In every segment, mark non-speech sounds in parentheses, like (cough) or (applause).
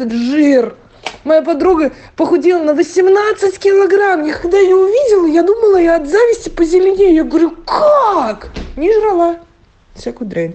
этот жир. Моя подруга похудела на 18 килограмм. Я когда ее увидела, я думала, я от зависти позеленею. Я говорю, как? Не жрала. Всякую дрянь.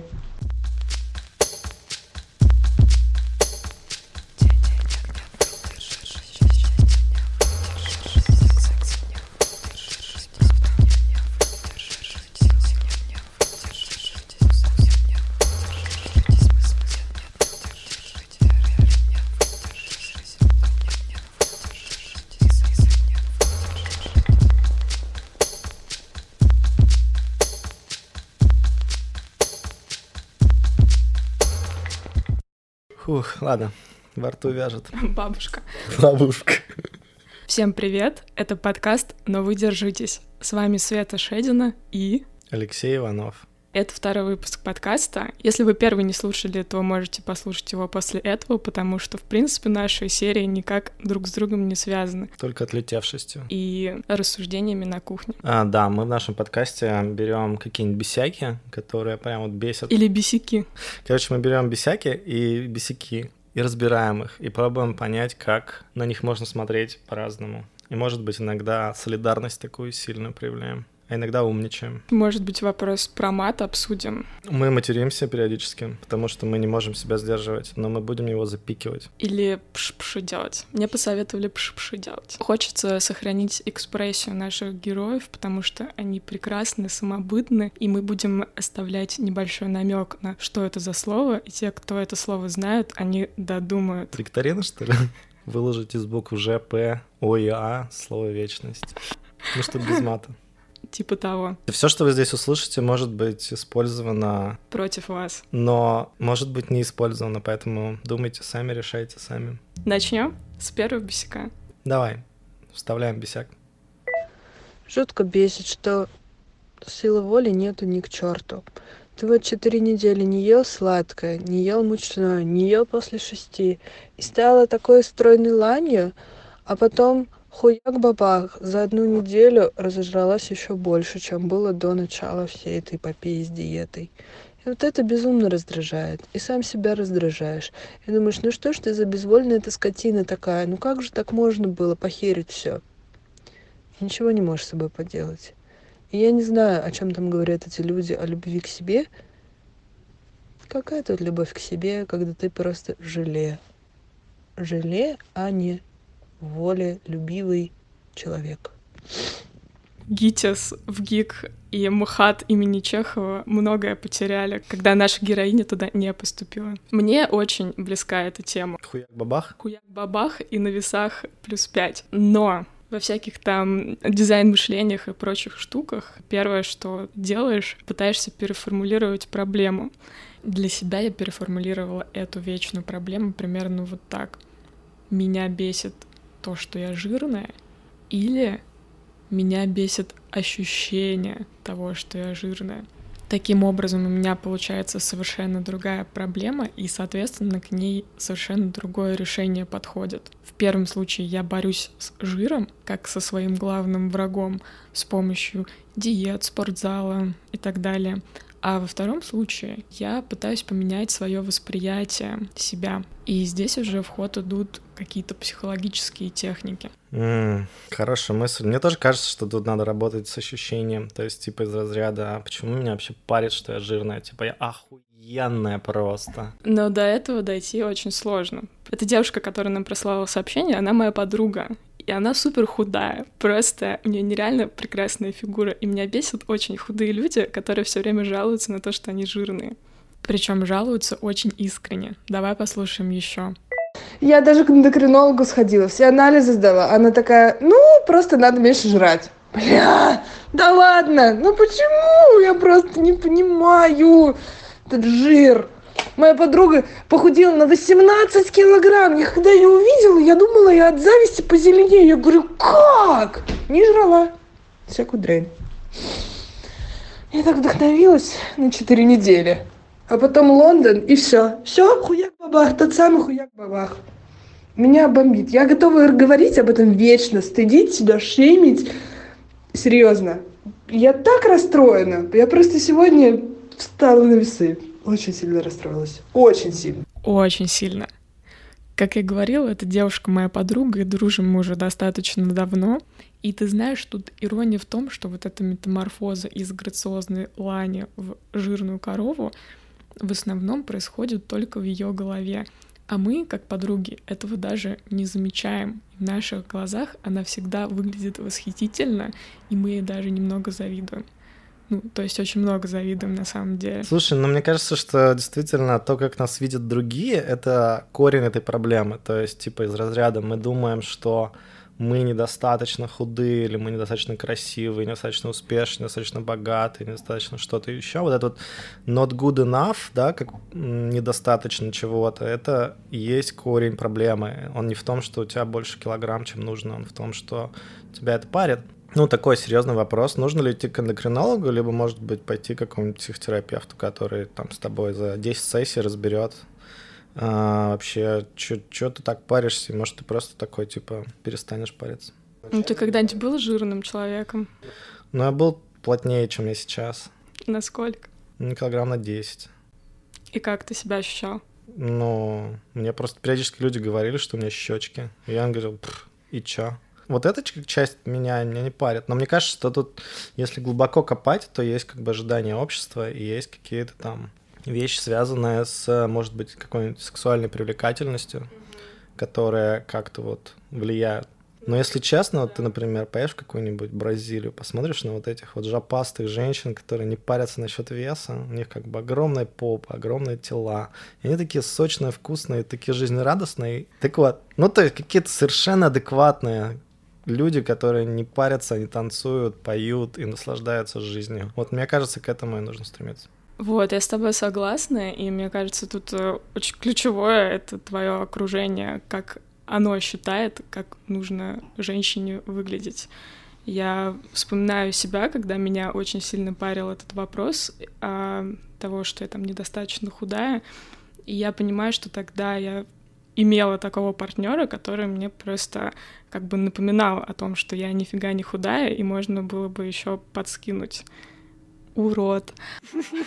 Фух, ладно, во рту вяжет. (laughs) Бабушка. Бабушка. Всем привет, это подкаст «Но вы держитесь». С вами Света Шедина и... Алексей Иванов. Это второй выпуск подкаста. Если вы первый не слушали, то можете послушать его после этого, потому что, в принципе, наши серии никак друг с другом не связаны. Только отлетевшестью. И рассуждениями на кухне. А, да, мы в нашем подкасте берем какие-нибудь бесяки, которые прям вот бесят. Или бесяки. Короче, мы берем бесяки и бесяки, и разбираем их, и пробуем понять, как на них можно смотреть по-разному. И, может быть, иногда солидарность такую сильную проявляем а иногда умничаем. Может быть, вопрос про мат обсудим? Мы материмся периодически, потому что мы не можем себя сдерживать, но мы будем его запикивать. Или пш-пши делать. Мне посоветовали пш-пши делать. Хочется сохранить экспрессию наших героев, потому что они прекрасны, самобытны, и мы будем оставлять небольшой намек на что это за слово, и те, кто это слово знают, они додумают. Викторина, что ли? Выложите сбоку Ж, П, О и А, слово вечность. Ну что без мата типа того. Все, что вы здесь услышите, может быть использовано... Против вас. Но может быть не использовано, поэтому думайте сами, решайте сами. Начнем с первого бесяка. Давай, вставляем бесяк. Жутко бесит, что силы воли нету ни к черту. Ты вот четыре недели не ел сладкое, не ел мучное, не ел после шести. И стала такой стройной ланью, а потом хуяк-бабах за одну неделю разожралась еще больше чем было до начала всей этой эпопеи с диетой и вот это безумно раздражает и сам себя раздражаешь. И думаешь ну что ж ты за безвольная эта скотина такая? Ну как же так можно было похерить все ничего не можешь с собой поделать. И я не знаю о чем там говорят эти люди о любви к себе. Какая тут любовь к себе когда ты просто желе? Желе а не волелюбивый человек. ГИТИС в ГИК и МХАТ имени Чехова многое потеряли, когда наша героиня туда не поступила. Мне очень близка эта тема. Хуяк-бабах? Хуяк-бабах и на весах плюс пять. Но во всяких там дизайн-мышлениях и прочих штуках первое, что делаешь, пытаешься переформулировать проблему. Для себя я переформулировала эту вечную проблему примерно вот так. Меня бесит то, что я жирная, или меня бесит ощущение того, что я жирная. Таким образом, у меня получается совершенно другая проблема, и, соответственно, к ней совершенно другое решение подходит. В первом случае я борюсь с жиром, как со своим главным врагом, с помощью диет, спортзала и так далее. А во втором случае я пытаюсь поменять свое восприятие себя. И здесь уже в ход идут какие-то психологические техники. Mm, хорошая мысль. Мне тоже кажется, что тут надо работать с ощущением. То есть, типа, из разряда, а почему меня вообще парит, что я жирная? Типа, я охуенная просто. Но до этого дойти очень сложно. Эта девушка, которая нам прислала сообщение, она моя подруга и она супер худая. Просто у нее нереально прекрасная фигура. И меня бесят очень худые люди, которые все время жалуются на то, что они жирные. Причем жалуются очень искренне. Давай послушаем еще. Я даже к эндокринологу сходила, все анализы сдала. Она такая, ну, просто надо меньше жрать. Бля, да ладно, ну почему? Я просто не понимаю. Этот жир моя подруга похудела на 18 килограмм. Я когда ее увидела, я думала, я от зависти позеленею. Я говорю, как? Не жрала. Всякую дрянь. Я так вдохновилась на 4 недели. А потом Лондон, и все. Все, хуяк-бабах, тот самый хуяк-бабах. Меня бомбит. Я готова говорить об этом вечно, стыдить себя, шеймить. Серьезно. Я так расстроена. Я просто сегодня встала на весы очень сильно расстроилась. Очень сильно. Очень сильно. Как я говорила, эта девушка моя подруга, и дружим мы уже достаточно давно. И ты знаешь, тут ирония в том, что вот эта метаморфоза из грациозной лани в жирную корову в основном происходит только в ее голове. А мы, как подруги, этого даже не замечаем. В наших глазах она всегда выглядит восхитительно, и мы ей даже немного завидуем. Ну, то есть очень много завидуем на самом деле. Слушай, ну мне кажется, что действительно то, как нас видят другие, это корень этой проблемы. То есть, типа, из разряда мы думаем, что мы недостаточно худые, или мы недостаточно красивые, недостаточно успешные, недостаточно богатые, недостаточно что-то еще. Вот этот not good enough, да, как недостаточно чего-то, это и есть корень проблемы. Он не в том, что у тебя больше килограмм, чем нужно, он в том, что тебя это парит. Ну, такой серьезный вопрос. Нужно ли идти к эндокринологу, либо, может быть, пойти к какому-нибудь психотерапевту, который там с тобой за 10 сессий разберет а, вообще, что ты так паришься? Может, ты просто такой, типа, перестанешь париться? Ну, ты когда-нибудь был жирным человеком? Ну, я был плотнее, чем я сейчас. Насколько? Ну, килограмм на 10. И как ты себя ощущал? Ну, мне просто периодически люди говорили, что у меня щечки. И я говорил, и чё? Вот эта часть меня, меня не парит. Но мне кажется, что тут, если глубоко копать, то есть как бы ожидания общества и есть какие-то там вещь, связанная с, может быть, какой-нибудь сексуальной привлекательностью, которая как-то вот влияет. Но если честно, вот ты, например, поешь в какую-нибудь Бразилию, посмотришь на вот этих вот жопастых женщин, которые не парятся насчет веса, у них как бы огромная попа, огромные тела, и они такие сочные, вкусные, такие жизнерадостные. Так вот, ну то есть какие-то совершенно адекватные люди, которые не парятся, они танцуют, поют и наслаждаются жизнью. Вот мне кажется, к этому и нужно стремиться. Вот, я с тобой согласна, и мне кажется, тут э, очень ключевое — это твое окружение, как оно считает, как нужно женщине выглядеть. Я вспоминаю себя, когда меня очень сильно парил этот вопрос а, того, что я там недостаточно худая, и я понимаю, что тогда я имела такого партнера, который мне просто как бы напоминал о том, что я нифига не худая, и можно было бы еще подскинуть урод.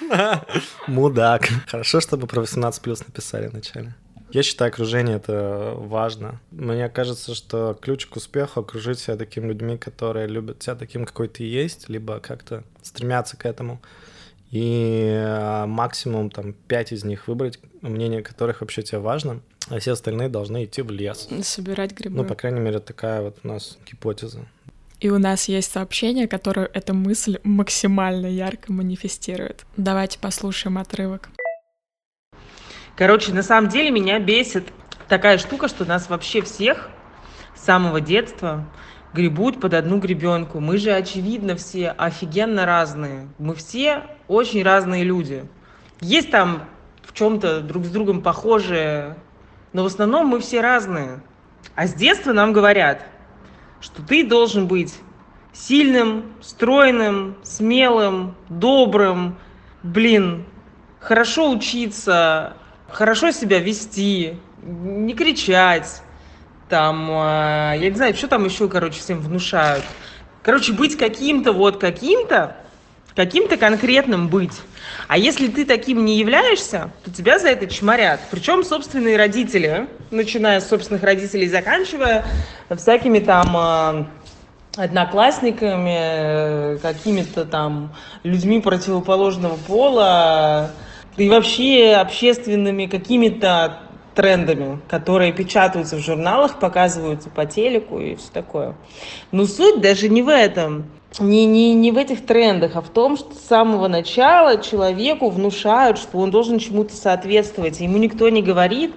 (laughs) Мудак. Хорошо, чтобы про 18 плюс написали вначале. Я считаю, окружение это важно. Мне кажется, что ключ к успеху окружить себя такими людьми, которые любят тебя таким, какой ты есть, либо как-то стремятся к этому. И а, максимум там пять из них выбрать, мнение которых вообще тебе важно, а все остальные должны идти в лес. Собирать грибы. Ну, по крайней мере, такая вот у нас гипотеза. И у нас есть сообщение, которое эта мысль максимально ярко манифестирует. Давайте послушаем отрывок. Короче, на самом деле меня бесит такая штука, что нас вообще всех с самого детства гребут под одну гребенку. Мы же, очевидно, все офигенно разные. Мы все очень разные люди. Есть там в чем-то друг с другом похожие, но в основном мы все разные. А с детства нам говорят – что ты должен быть сильным, стройным, смелым, добрым, блин, хорошо учиться, хорошо себя вести, не кричать, там, э, я не знаю, что там еще, короче, всем внушают. Короче, быть каким-то вот каким-то, каким-то конкретным быть. А если ты таким не являешься, то тебя за это чморят. Причем собственные родители, начиная с собственных родителей заканчивая всякими там а, одноклассниками, какими-то там людьми противоположного пола и вообще общественными какими-то трендами, которые печатаются в журналах, показываются по телеку и все такое. Но суть даже не в этом не, не, не в этих трендах, а в том, что с самого начала человеку внушают, что он должен чему-то соответствовать. Ему никто не говорит,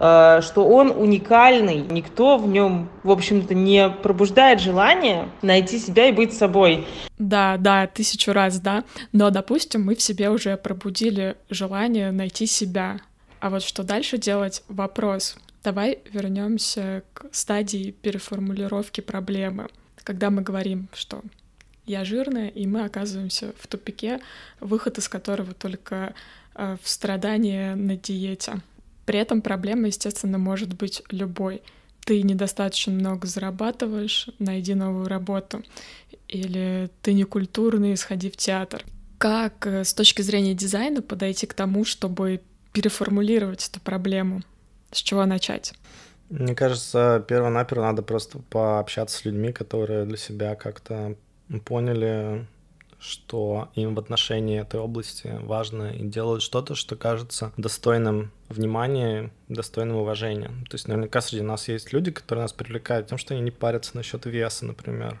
э, что он уникальный, никто в нем, в общем-то, не пробуждает желание найти себя и быть собой. Да, да, тысячу раз, да. Но, допустим, мы в себе уже пробудили желание найти себя. А вот что дальше делать — вопрос. Давай вернемся к стадии переформулировки проблемы. Когда мы говорим, что я жирная, и мы оказываемся в тупике, выход из которого только э, в страдание на диете. При этом проблема, естественно, может быть любой. Ты недостаточно много зарабатываешь, найди новую работу. Или ты не культурный, сходи в театр. Как э, с точки зрения дизайна подойти к тому, чтобы переформулировать эту проблему? С чего начать? Мне кажется, перво-наперво надо просто пообщаться с людьми, которые для себя как-то поняли, что им в отношении этой области важно и делают что-то, что кажется достойным внимания, достойным уважения. То есть наверняка среди нас есть люди, которые нас привлекают тем, что они не парятся насчет веса, например.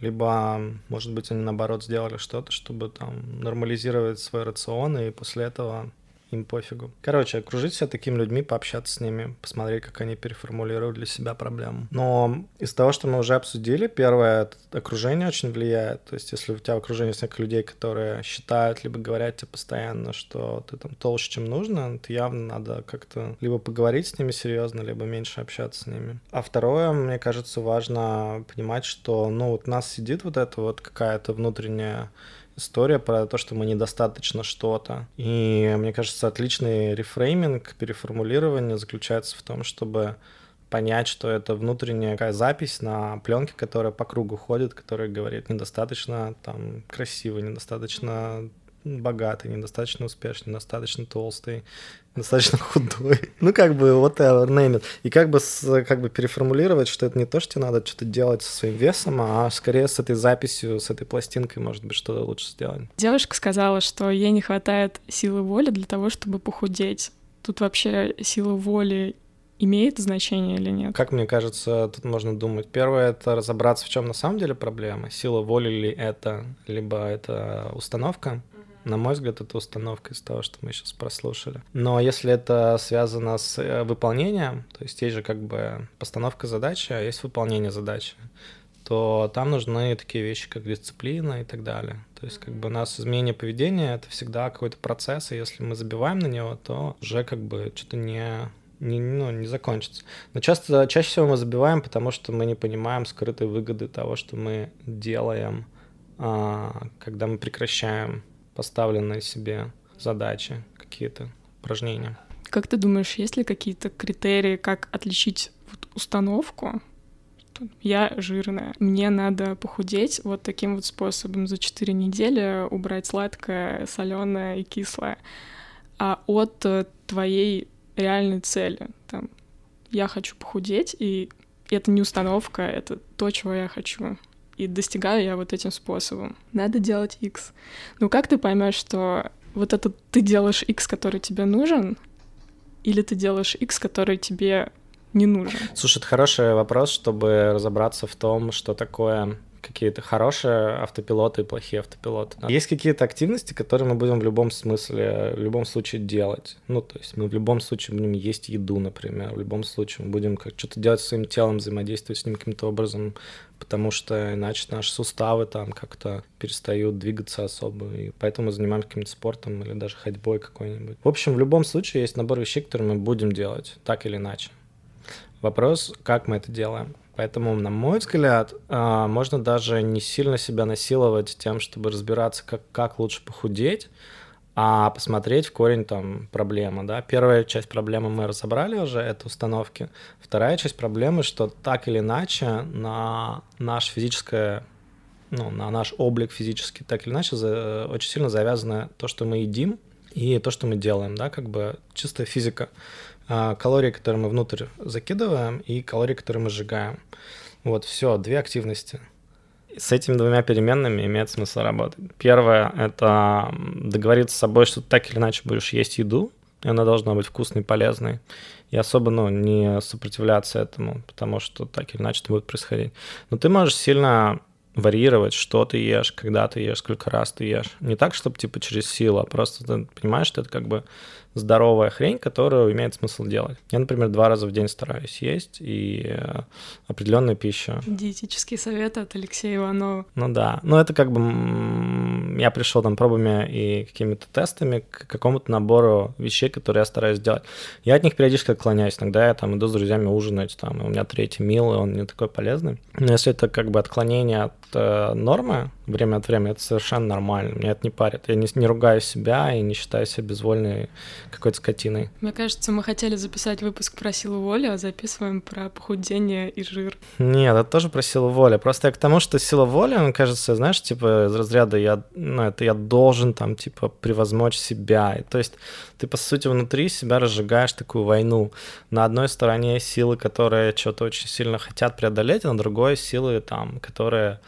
Либо, может быть, они наоборот сделали что-то, чтобы там нормализировать свой рацион, и после этого им пофигу. Короче, окружить себя такими людьми, пообщаться с ними, посмотреть, как они переформулируют для себя проблему. Но из того, что мы уже обсудили, первое, окружение очень влияет. То есть, если у тебя есть несколько людей, которые считают, либо говорят тебе постоянно, что ты там толще, чем нужно, то явно надо как-то либо поговорить с ними серьезно, либо меньше общаться с ними. А второе, мне кажется, важно понимать, что, ну, вот нас сидит вот эта вот какая-то внутренняя история про то, что мы недостаточно что-то. И мне кажется, отличный рефрейминг, переформулирование заключается в том, чтобы понять, что это внутренняя такая запись на пленке, которая по кругу ходит, которая говорит недостаточно там красиво, недостаточно богатый, недостаточно успешный, недостаточно толстый, достаточно (laughs) худой. Ну, как бы, вот name it. И как бы, с, как бы переформулировать, что это не то, что тебе надо что-то делать со своим весом, а скорее с этой записью, с этой пластинкой, может быть, что-то лучше сделать. Девушка сказала, что ей не хватает силы воли для того, чтобы похудеть. Тут вообще сила воли имеет значение или нет? Как мне кажется, тут можно думать. Первое — это разобраться, в чем на самом деле проблема. Сила воли ли это, либо это установка. На мой взгляд, это установка из того, что мы сейчас прослушали. Но если это связано с э, выполнением, то есть есть же как бы постановка задачи, а есть выполнение задачи, то там нужны такие вещи, как дисциплина и так далее. То есть как бы у нас изменение поведения — это всегда какой-то процесс, и если мы забиваем на него, то уже как бы что-то не не, ну, не закончится. Но часто, чаще всего мы забиваем, потому что мы не понимаем скрытой выгоды того, что мы делаем, а, когда мы прекращаем поставленные себе задачи, какие-то упражнения. Как ты думаешь, есть ли какие-то критерии, как отличить вот установку? Я жирная, мне надо похудеть вот таким вот способом за 4 недели убрать сладкое, соленое и кислое. А от э, твоей реальной цели, там, я хочу похудеть, и это не установка, это то, чего я хочу и достигаю я вот этим способом. Надо делать X. Ну как ты поймешь, что вот это ты делаешь X, который тебе нужен, или ты делаешь X, который тебе не нужен? Слушай, это хороший вопрос, чтобы разобраться в том, что такое какие-то хорошие автопилоты и плохие автопилоты. Есть какие-то активности, которые мы будем в любом смысле, в любом случае делать. Ну, то есть мы в любом случае будем есть еду, например, в любом случае мы будем как что-то делать своим телом, взаимодействовать с ним каким-то образом, потому что иначе наши суставы там как-то перестают двигаться особо, и поэтому мы занимаемся каким-то спортом или даже ходьбой какой-нибудь. В общем, в любом случае есть набор вещей, которые мы будем делать, так или иначе. Вопрос, как мы это делаем. Поэтому, на мой взгляд, а, можно даже не сильно себя насиловать тем, чтобы разбираться, как, как лучше похудеть, а посмотреть в корень там проблемы, да. Первая часть проблемы мы разобрали уже, это установки. Вторая часть проблемы, что так или иначе на наше физическое, ну, на наш облик физический, так или иначе, за, очень сильно завязано то, что мы едим, и то, что мы делаем, да, как бы чистая физика. А, калории, которые мы внутрь закидываем, и калории, которые мы сжигаем. Вот, все, две активности. С этими двумя переменными имеет смысл работать. Первое — это договориться с собой, что ты так или иначе будешь есть еду, и она должна быть вкусной, полезной. И особо ну, не сопротивляться этому, потому что так или иначе это будет происходить. Но ты можешь сильно варьировать, что ты ешь, когда ты ешь, сколько раз ты ешь. Не так, чтобы типа через силу, а просто ты понимаешь, что это как бы здоровая хрень, которую имеет смысл делать. Я, например, два раза в день стараюсь есть и э, определенная пища. Диетические советы от Алексея Иванова. Ну да, ну это как бы я пришел там пробами и какими-то тестами к какому-то набору вещей, которые я стараюсь делать. Я от них периодически отклоняюсь. Иногда я там иду с друзьями ужинать, там, и у меня третий мил, и он не такой полезный. Но если это как бы отклонение от э, нормы, время от времени. Это совершенно нормально. Меня это не парит. Я не, не ругаю себя и не считаю себя безвольной какой-то скотиной. Мне кажется, мы хотели записать выпуск про силу воли, а записываем про похудение и жир. Нет, это тоже про силу воли. Просто я к тому, что сила воли, мне кажется, знаешь, типа из разряда я, ну, это я должен там, типа, превозмочь себя. И, то есть ты, по сути, внутри себя разжигаешь такую войну. На одной стороне силы, которые что-то очень сильно хотят преодолеть, а на другой силы, там, которые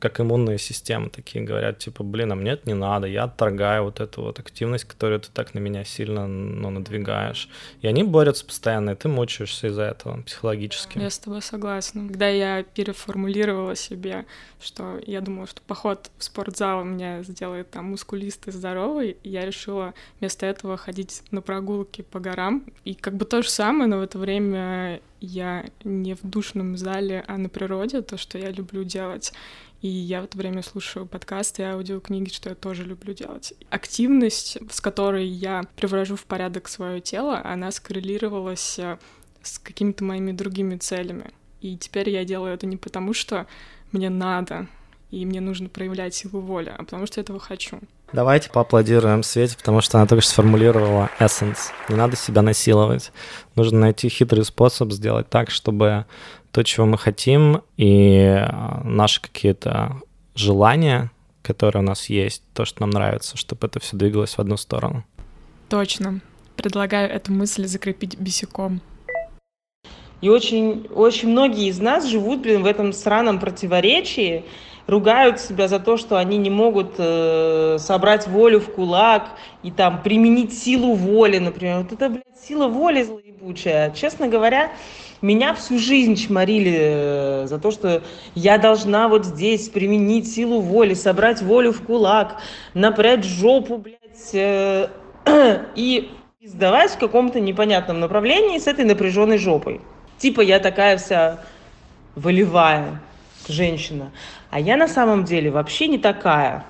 как иммунная система, такие говорят, типа, блин, а мне это не надо, я отторгаю вот эту вот активность, которую ты так на меня сильно ну, надвигаешь. И они борются постоянно, и ты мучаешься из-за этого психологически. Я с тобой согласна. Когда я переформулировала себе, что я думала, что поход в спортзал меня сделает там мускулистый, здоровый, я решила вместо этого ходить на прогулки по горам. И как бы то же самое, но в это время я не в душном зале, а на природе, то, что я люблю делать. И я в это время слушаю подкасты и аудиокниги, что я тоже люблю делать. Активность, с которой я привожу в порядок свое тело, она скоррелировалась э, с какими-то моими другими целями. И теперь я делаю это не потому, что мне надо, и мне нужно проявлять силу воли, а потому что я этого хочу. Давайте поаплодируем Свете, потому что она только что сформулировала essence. Не надо себя насиловать. Нужно найти хитрый способ сделать так, чтобы то, чего мы хотим, и а, наши какие-то желания, которые у нас есть, то, что нам нравится, чтобы это все двигалось в одну сторону. Точно. Предлагаю эту мысль закрепить бисяком. И очень, очень многие из нас живут, блин, в этом сраном противоречии, ругают себя за то, что они не могут э, собрать волю в кулак и там применить силу воли, например. Вот это, блядь, сила воли злоебучая. Честно говоря, меня всю жизнь чморили э, за то, что я должна вот здесь применить силу воли, собрать волю в кулак, напрячь жопу, блядь, э, (clears throat) и сдавать в каком-то непонятном направлении с этой напряженной жопой. Типа я такая вся волевая женщина. А я на самом деле вообще не такая.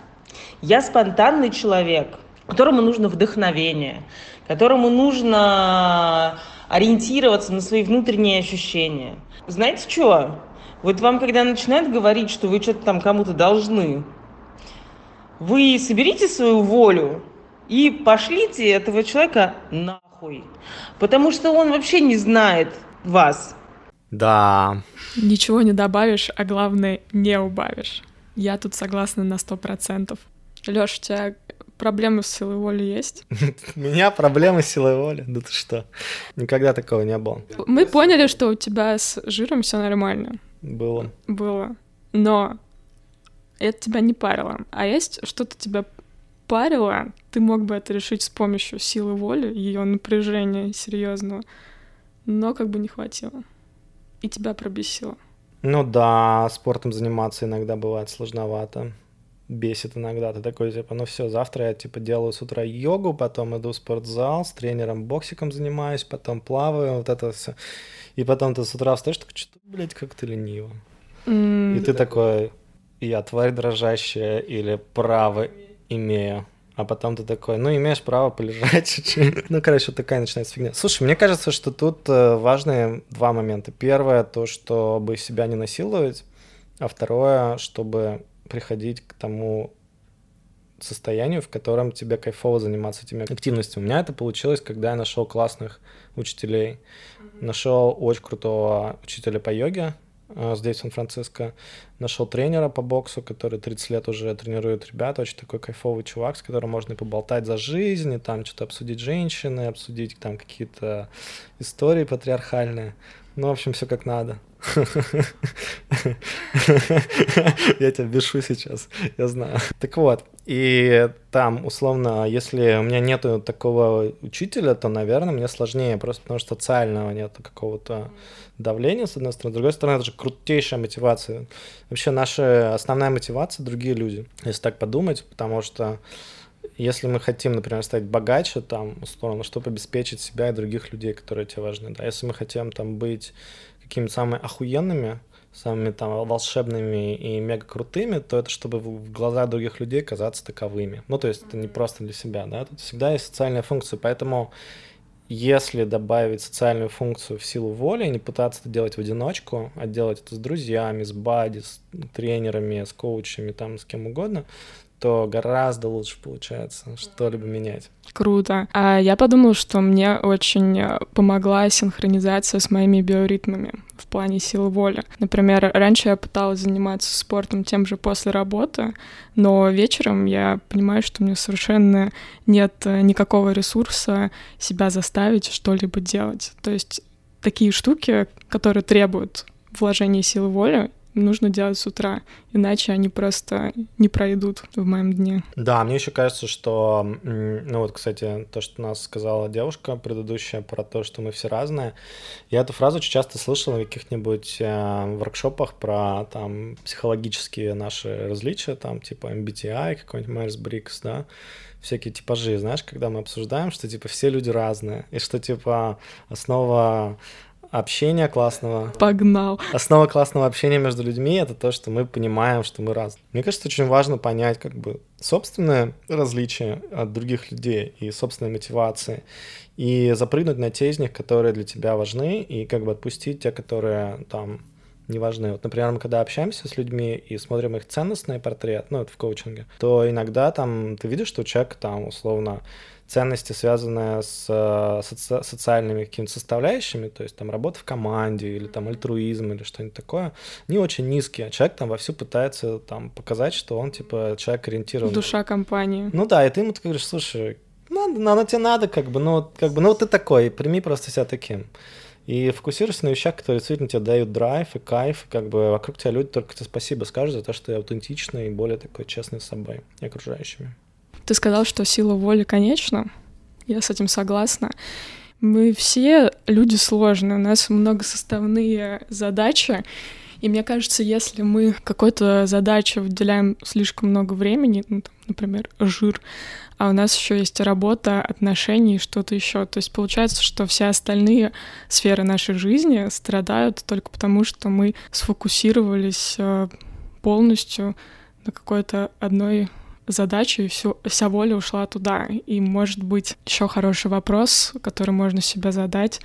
Я спонтанный человек, которому нужно вдохновение, которому нужно ориентироваться на свои внутренние ощущения. Знаете что? Вот вам, когда начинают говорить, что вы что-то там кому-то должны, вы соберите свою волю и пошлите этого человека нахуй. Потому что он вообще не знает вас. Да. Ничего не добавишь, а главное, не убавишь. Я тут согласна на сто процентов. Лёш, у тебя проблемы с силой воли есть? (laughs) У меня проблемы с силой воли? Да ты что? Никогда такого не было. Мы поняли, что у тебя с жиром все нормально. Было. Было. Но это тебя не парило. А есть что-то тебя парило, ты мог бы это решить с помощью силы воли, ее напряжения серьезного, но как бы не хватило. И тебя пробесило. Ну да, спортом заниматься иногда бывает сложновато бесит иногда. Ты такой, типа, ну все, завтра я, типа, делаю с утра йогу, потом иду в спортзал, с тренером боксиком занимаюсь, потом плаваю, вот это все. И потом ты с утра встаешь, такой, что-то, блядь, как ты лениво. Mm. И ты такой, я тварь дрожащая или право имею. А потом ты такой, ну, имеешь право полежать. (laughs) Ну, короче, вот такая начинается фигня. Слушай, мне кажется, что тут э, важные два момента. Первое, то, чтобы себя не насиловать, а второе, чтобы приходить к тому состоянию, в котором тебе кайфово заниматься этими активностями. У меня это получилось, когда я нашел классных учителей. Mm-hmm. Нашел очень крутого учителя по йоге здесь, в Сан-Франциско. Нашел тренера по боксу, который 30 лет уже тренирует ребят. Очень такой кайфовый чувак, с которым можно и поболтать за жизнь, и там что-то обсудить женщины, обсудить там какие-то истории патриархальные. Ну, в общем, все как надо. (laughs) Я тебя бешу сейчас, я знаю. Так вот, и там, условно, если у меня нету такого учителя, то, наверное, мне сложнее, просто потому что социального нет какого-то давления, с одной стороны. С другой стороны, это же крутейшая мотивация. Вообще, наша основная мотивация — другие люди, если так подумать, потому что если мы хотим, например, стать богаче, там, условно, чтобы обеспечить себя и других людей, которые тебе важны, да, если мы хотим там быть какими-то самыми охуенными, самыми там волшебными и мега крутыми, то это чтобы в глаза других людей казаться таковыми. Ну, то есть это не просто для себя, да, тут всегда есть социальная функция, поэтому если добавить социальную функцию в силу воли, не пытаться это делать в одиночку, а делать это с друзьями, с бади, с тренерами, с коучами, там, с кем угодно, то гораздо лучше получается что-либо менять. Круто. А я подумала, что мне очень э, помогла синхронизация с моими биоритмами в плане силы воли. Например, раньше я пыталась заниматься спортом тем же после работы, но вечером я понимаю, что у меня совершенно нет э, никакого ресурса себя заставить что-либо делать. То есть такие штуки, которые требуют вложения силы воли, нужно делать с утра, иначе они просто не пройдут в моем дне. Да, мне еще кажется, что, ну вот, кстати, то, что нас сказала девушка предыдущая про то, что мы все разные, я эту фразу очень часто слышал на каких-нибудь э, воркшопах про там психологические наши различия, там типа MBTI, какой-нибудь Myers-Briggs, да, всякие типажи, знаешь, когда мы обсуждаем, что типа все люди разные, и что типа основа общения классного. Погнал. Основа классного общения между людьми — это то, что мы понимаем, что мы разные. Мне кажется, очень важно понять как бы собственное различие от других людей и собственной мотивации, и запрыгнуть на те из них, которые для тебя важны, и как бы отпустить те, которые там не важны. Вот, например, мы когда общаемся с людьми и смотрим их ценностный портрет, ну, это в коучинге, то иногда там ты видишь, что человек там условно ценности, связанные с э, соци- социальными какими-то составляющими, то есть там работа в команде или там альтруизм или что-нибудь такое, не очень низкие. А человек там вовсю пытается там показать, что он типа человек ориентированный. Душа компании. Ну да, и ты ему говоришь, слушай, надо, ну, оно тебе надо, как бы, ну, как бы, ну, ты такой, прими просто себя таким. И фокусируйся на вещах, которые действительно тебе дают драйв и кайф, и как бы вокруг тебя люди только тебе спасибо скажут за то, что ты аутентичный и более такой честный с собой и окружающими. Ты сказал, что сила воли конечна. Я с этим согласна. Мы все люди сложные, у нас многосоставные задачи, и мне кажется, если мы какой-то задаче выделяем слишком много времени, ну, там, например, жир, а у нас еще есть работа, отношения и что-то еще. То есть получается, что все остальные сферы нашей жизни страдают только потому, что мы сфокусировались э, полностью на какой-то одной задаче, и всю, вся воля ушла туда. И, может быть, еще хороший вопрос, который можно себе задать.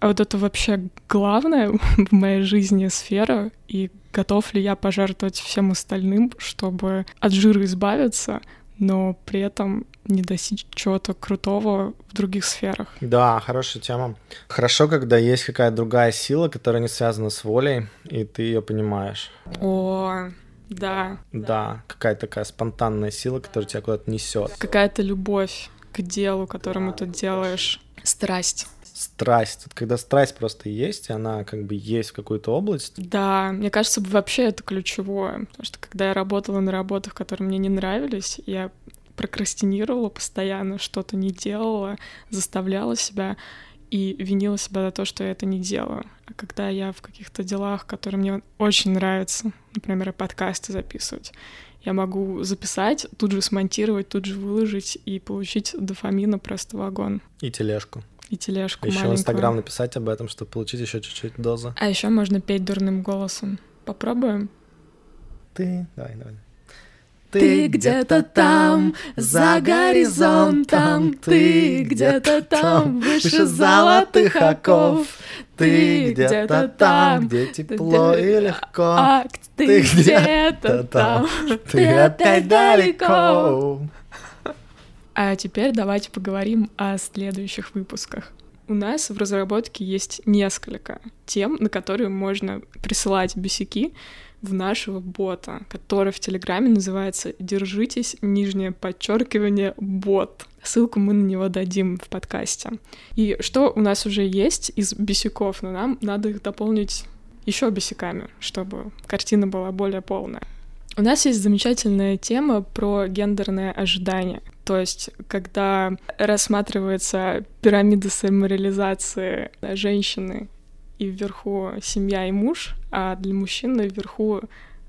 А вот это вообще главное (laughs) в моей жизни сфера, и готов ли я пожертвовать всем остальным, чтобы от жира избавиться, но при этом не достичь чего-то крутого в других сферах. Да, хорошая тема. Хорошо, когда есть какая-то другая сила, которая не связана с волей, и ты ее понимаешь. О, да. Да, какая-то такая спонтанная сила, которая тебя куда-то несет. Какая-то любовь к делу, которому ты делаешь. Страсть. Страсть. Вот когда страсть просто есть, и она как бы есть в какую-то область. Да, мне кажется, вообще это ключевое. Потому что когда я работала на работах, которые мне не нравились, я прокрастинировала постоянно, что-то не делала, заставляла себя и винила себя за то, что я это не делаю. А когда я в каких-то делах, которые мне очень нравятся, например, подкасты записывать, я могу записать, тут же смонтировать, тут же выложить и получить дофамина просто вагон. И тележку. И тележку Еще в. Инстаграм написать об этом, чтобы получить еще чуть-чуть дозы. А еще можно петь дурным голосом. Попробуем? Ты, давай, давай. Ты где-то там, за горизонтом, ты где-то там, выше золотых оков. Ты где-то там, где тепло и легко. А ты где-то там, ты опять далеко. А теперь давайте поговорим о следующих выпусках. У нас в разработке есть несколько тем, на которые можно присылать бесяки в нашего бота, который в Телеграме называется «Держитесь, нижнее подчеркивание, бот». Ссылку мы на него дадим в подкасте. И что у нас уже есть из бесяков, но нам надо их дополнить еще бесяками, чтобы картина была более полная. У нас есть замечательная тема про гендерное ожидание. То есть, когда рассматривается пирамида самореализации женщины и вверху семья и муж, а для мужчины вверху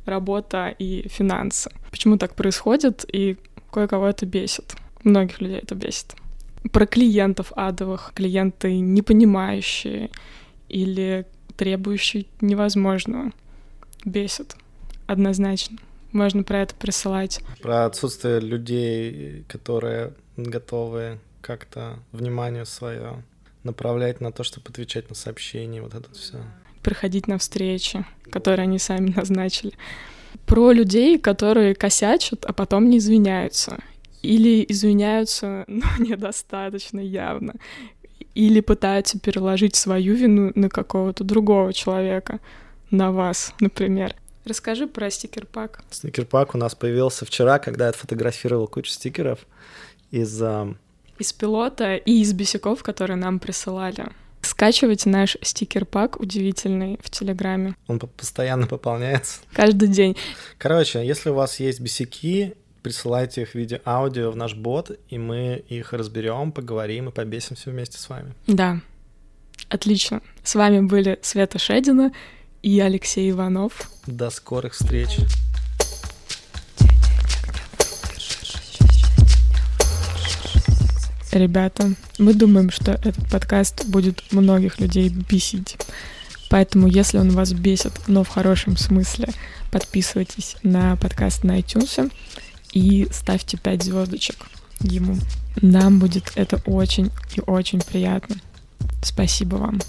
работа и финансы. Почему так происходит и кое-кого это бесит? Многих людей это бесит. Про клиентов адовых, клиенты непонимающие или требующие невозможного. Бесит. Однозначно. Можно про это присылать. Про отсутствие людей, которые готовы как-то внимание свое направлять на то, чтобы отвечать на сообщения, вот это все. Приходить на встречи, которые они сами (laughs) назначили. Про людей, которые косячат, а потом не извиняются. Или извиняются, (laughs) но недостаточно явно. Или пытаются переложить свою вину на какого-то другого человека, на вас, например. Расскажи про стикер-пак. Стикер-пак у нас появился вчера, когда я отфотографировал кучу стикеров из... Из пилота и из бесяков, которые нам присылали. Скачивайте наш стикер-пак удивительный в Телеграме. Он постоянно пополняется. Каждый день. Короче, если у вас есть бесяки, присылайте их в виде аудио в наш бот, и мы их разберем, поговорим и побесимся вместе с вами. Да. Отлично. С вами были Света Шедина и Алексей Иванов. До скорых встреч. Ребята, мы думаем, что этот подкаст будет многих людей бесить. Поэтому, если он вас бесит, но в хорошем смысле, подписывайтесь на подкаст на iTunes и ставьте 5 звездочек ему. Нам будет это очень и очень приятно. Спасибо вам.